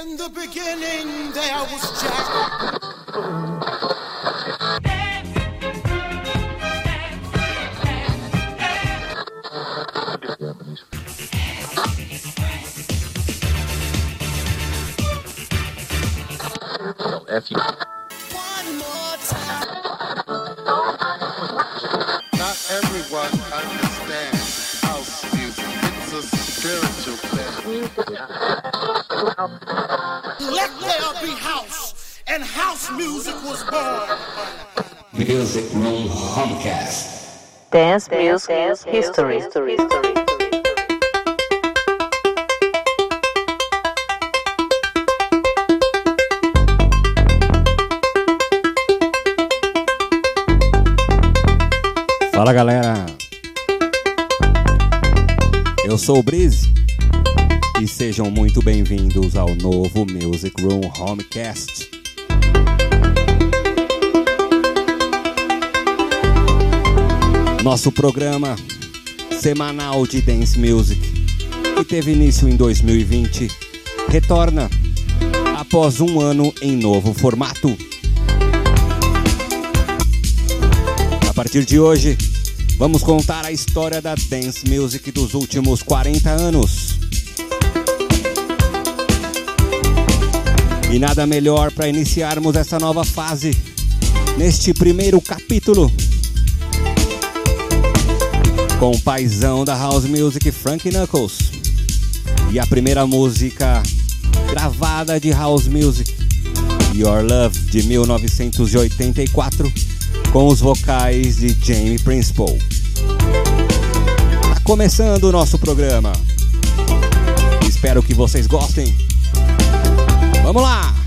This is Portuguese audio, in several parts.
In the beginning, there was Jack. F you. One more time. Not everyone understands house music. It's a spiritual thing. Let there be house, and house music was born. Music Room Homecast. Dance Music History. Fala galera, eu sou o Breeze e sejam muito bem-vindos ao novo Music Room Homecast. Nosso programa semanal de dance music, que teve início em 2020, retorna após um ano em novo formato. A partir de hoje, vamos contar a história da dance music dos últimos 40 anos. E nada melhor para iniciarmos essa nova fase neste primeiro capítulo com o paizão da house music Frank Knuckles e a primeira música gravada de house music Your Love de 1984 com os vocais de Jamie Principal. Tá começando o nosso programa. Espero que vocês gostem. Vamos lá!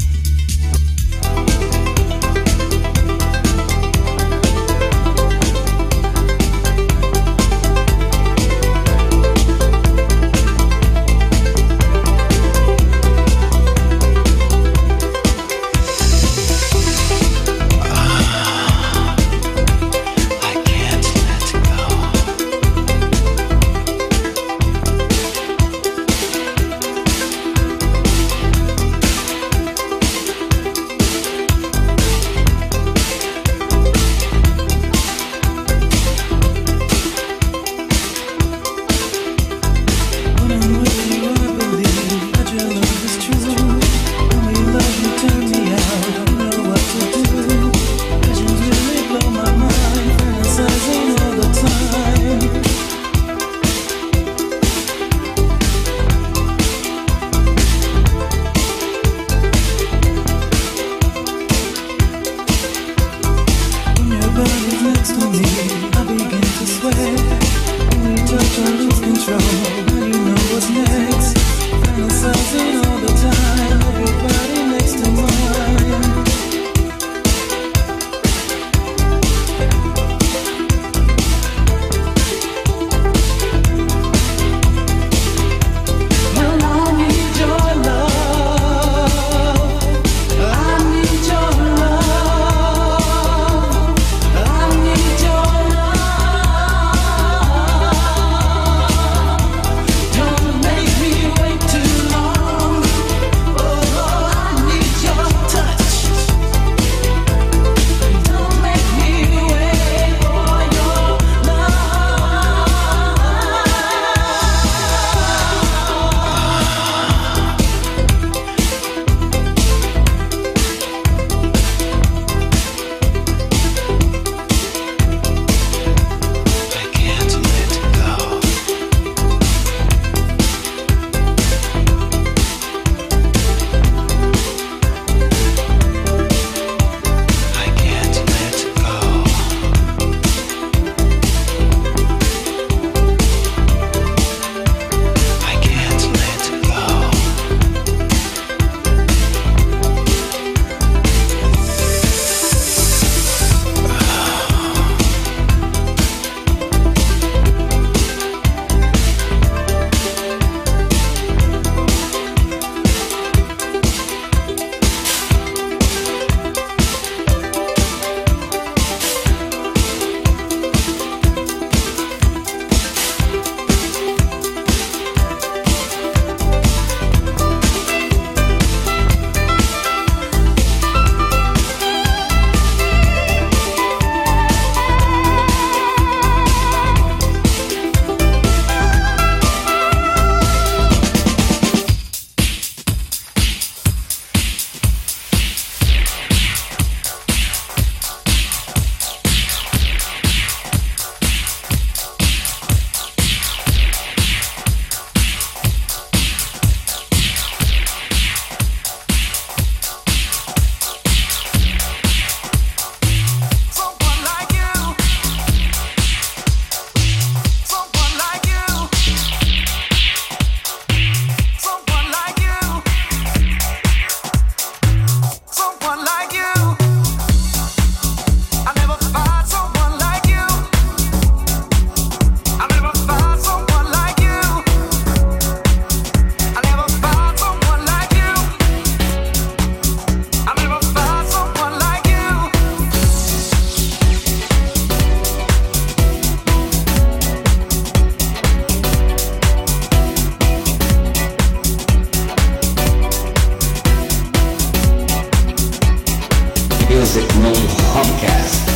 Music Room Podcast.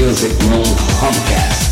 Music Room Homecast.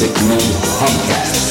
Music Moon Podcast.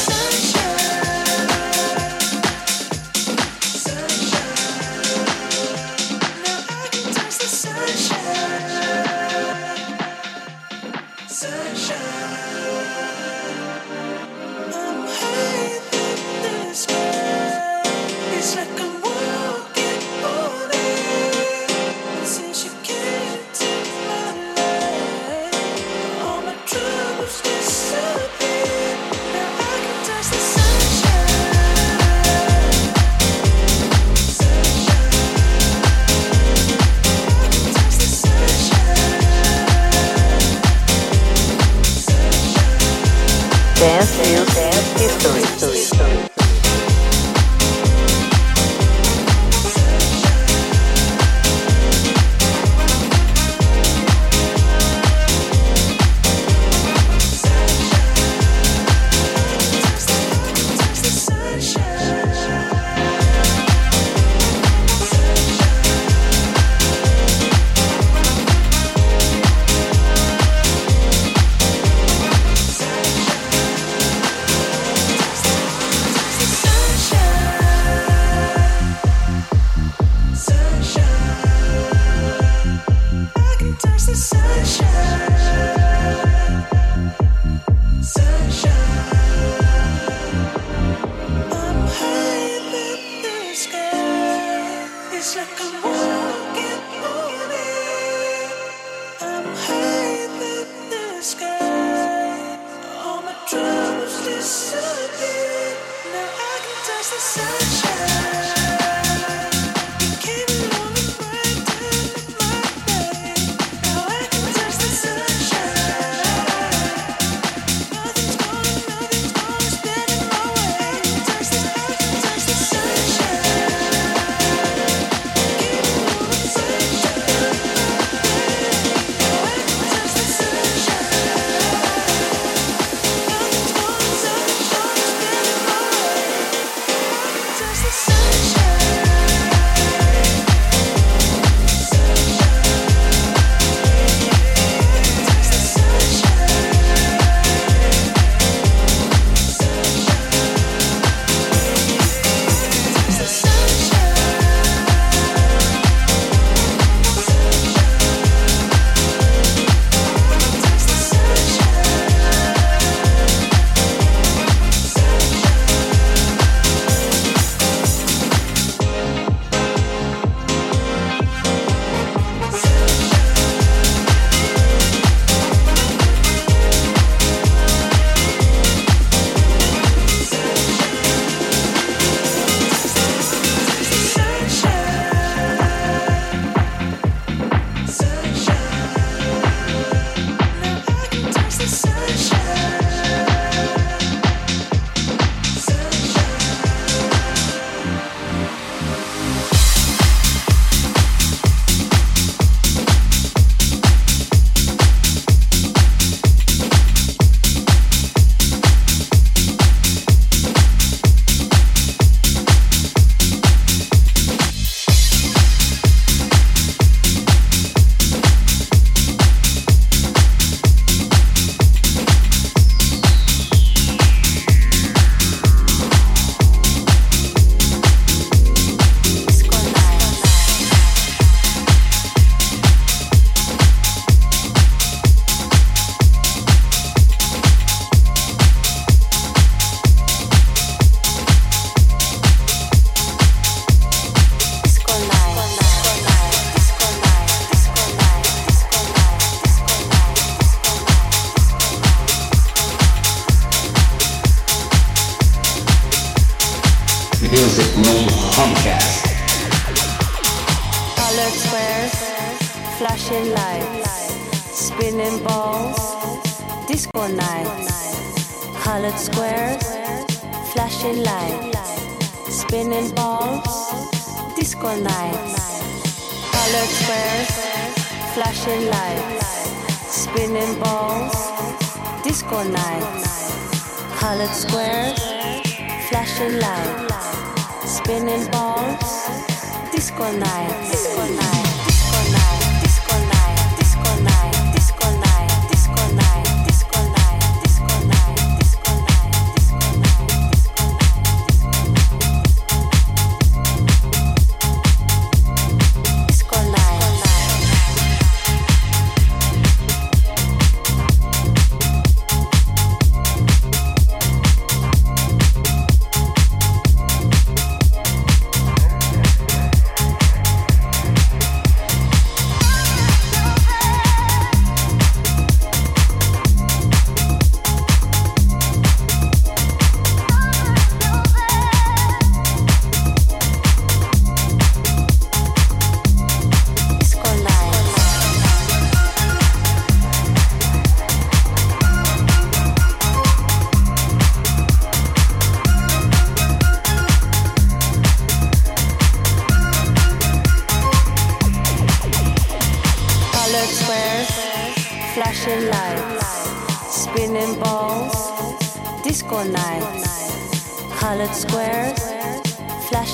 disco nights, colored squares, flashing lights, spinning balls, disco nights.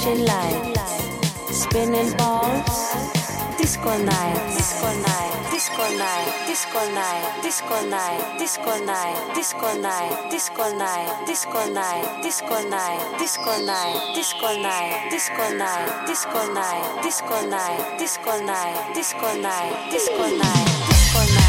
flashing lights, spinning balls, disco night, disco night, disco night, disco night, disco night, disco night, disco night, disco night, disco night, disco night, disco night, disco night, disco night, disco night, disco night, disco night, disco night, disco night, disco night.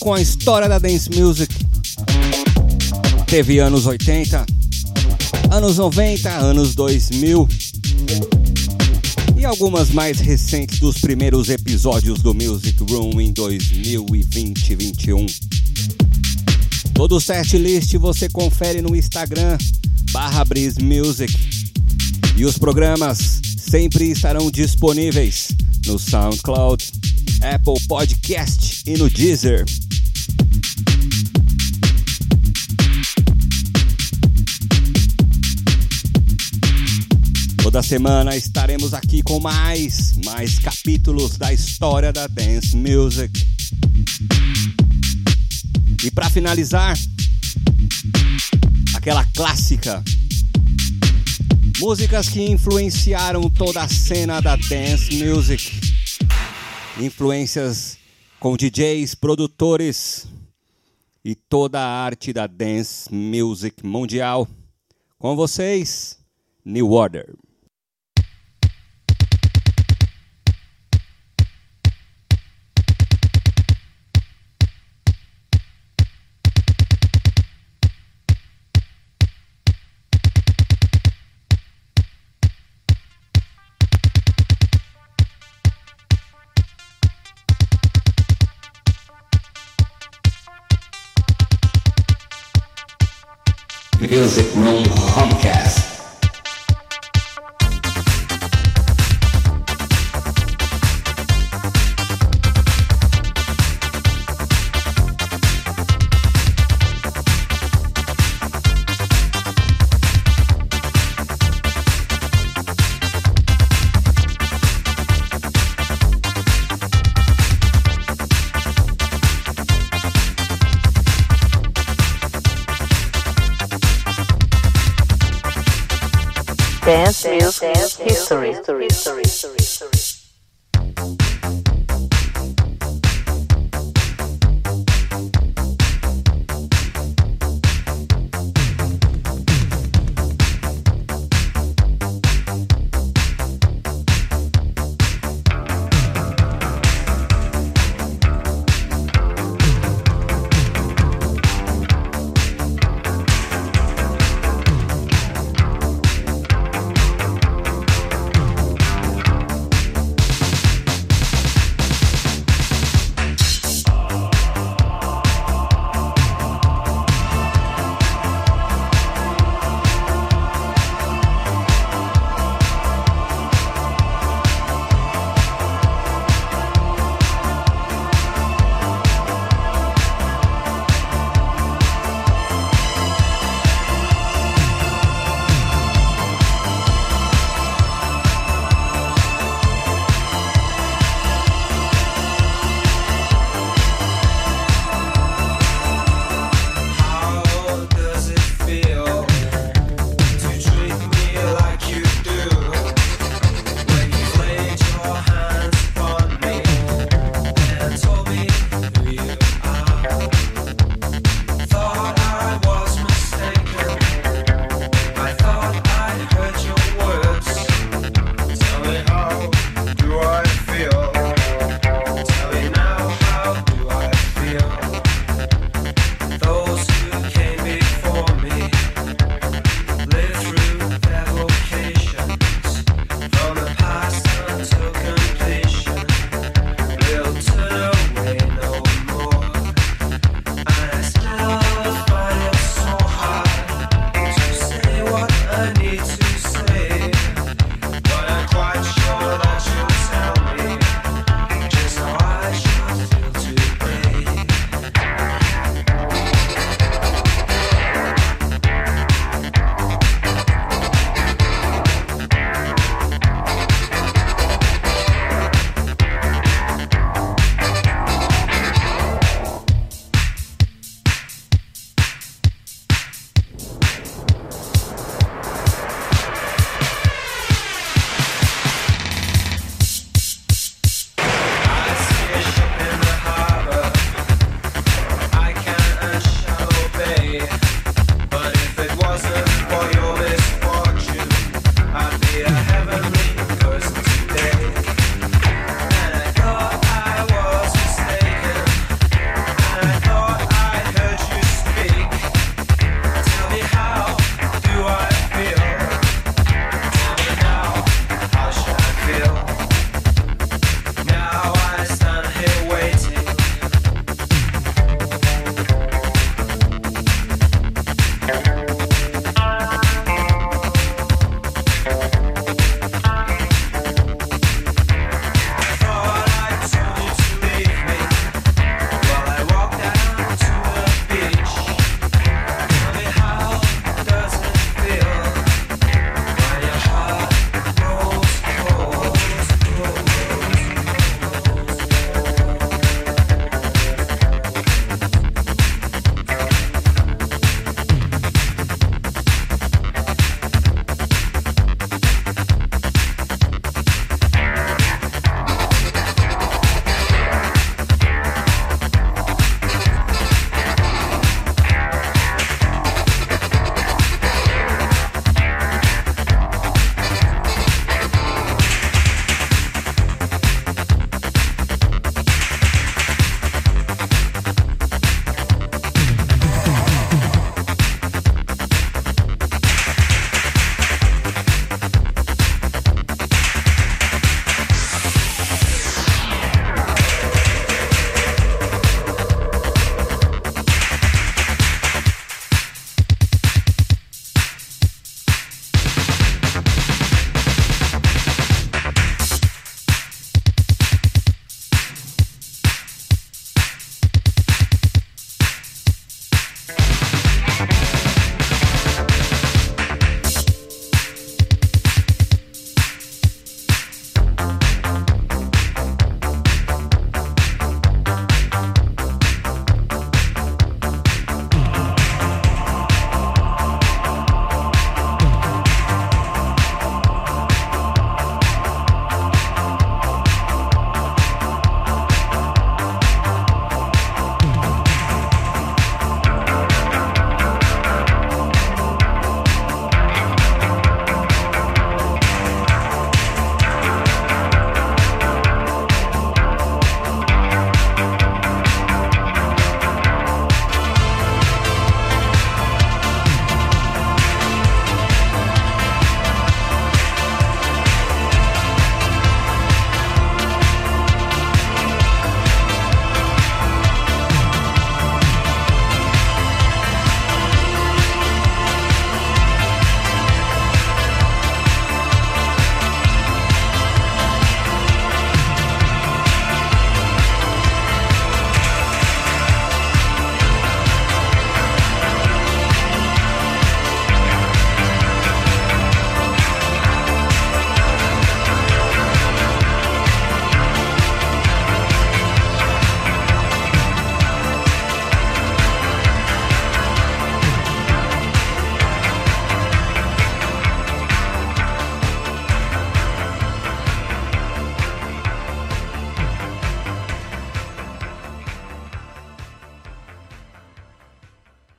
Com a história da dance music. Teve anos 80, anos 90, anos 2000 e algumas mais recentes dos primeiros episódios do Music Room em 2020 e 21. Todo o set list você confere no Instagram barra Breeze Music e os programas sempre estarão disponíveis no SoundCloud, Apple Podcast e no Deezer. Toda semana estaremos aqui com mais, mais capítulos da história da dance music. E para finalizar, aquela clássica Músicas que influenciaram toda a cena da dance music. Influências com DJs, produtores e toda a arte da dance music mundial. Com vocês, New Order. Music Room Homecast.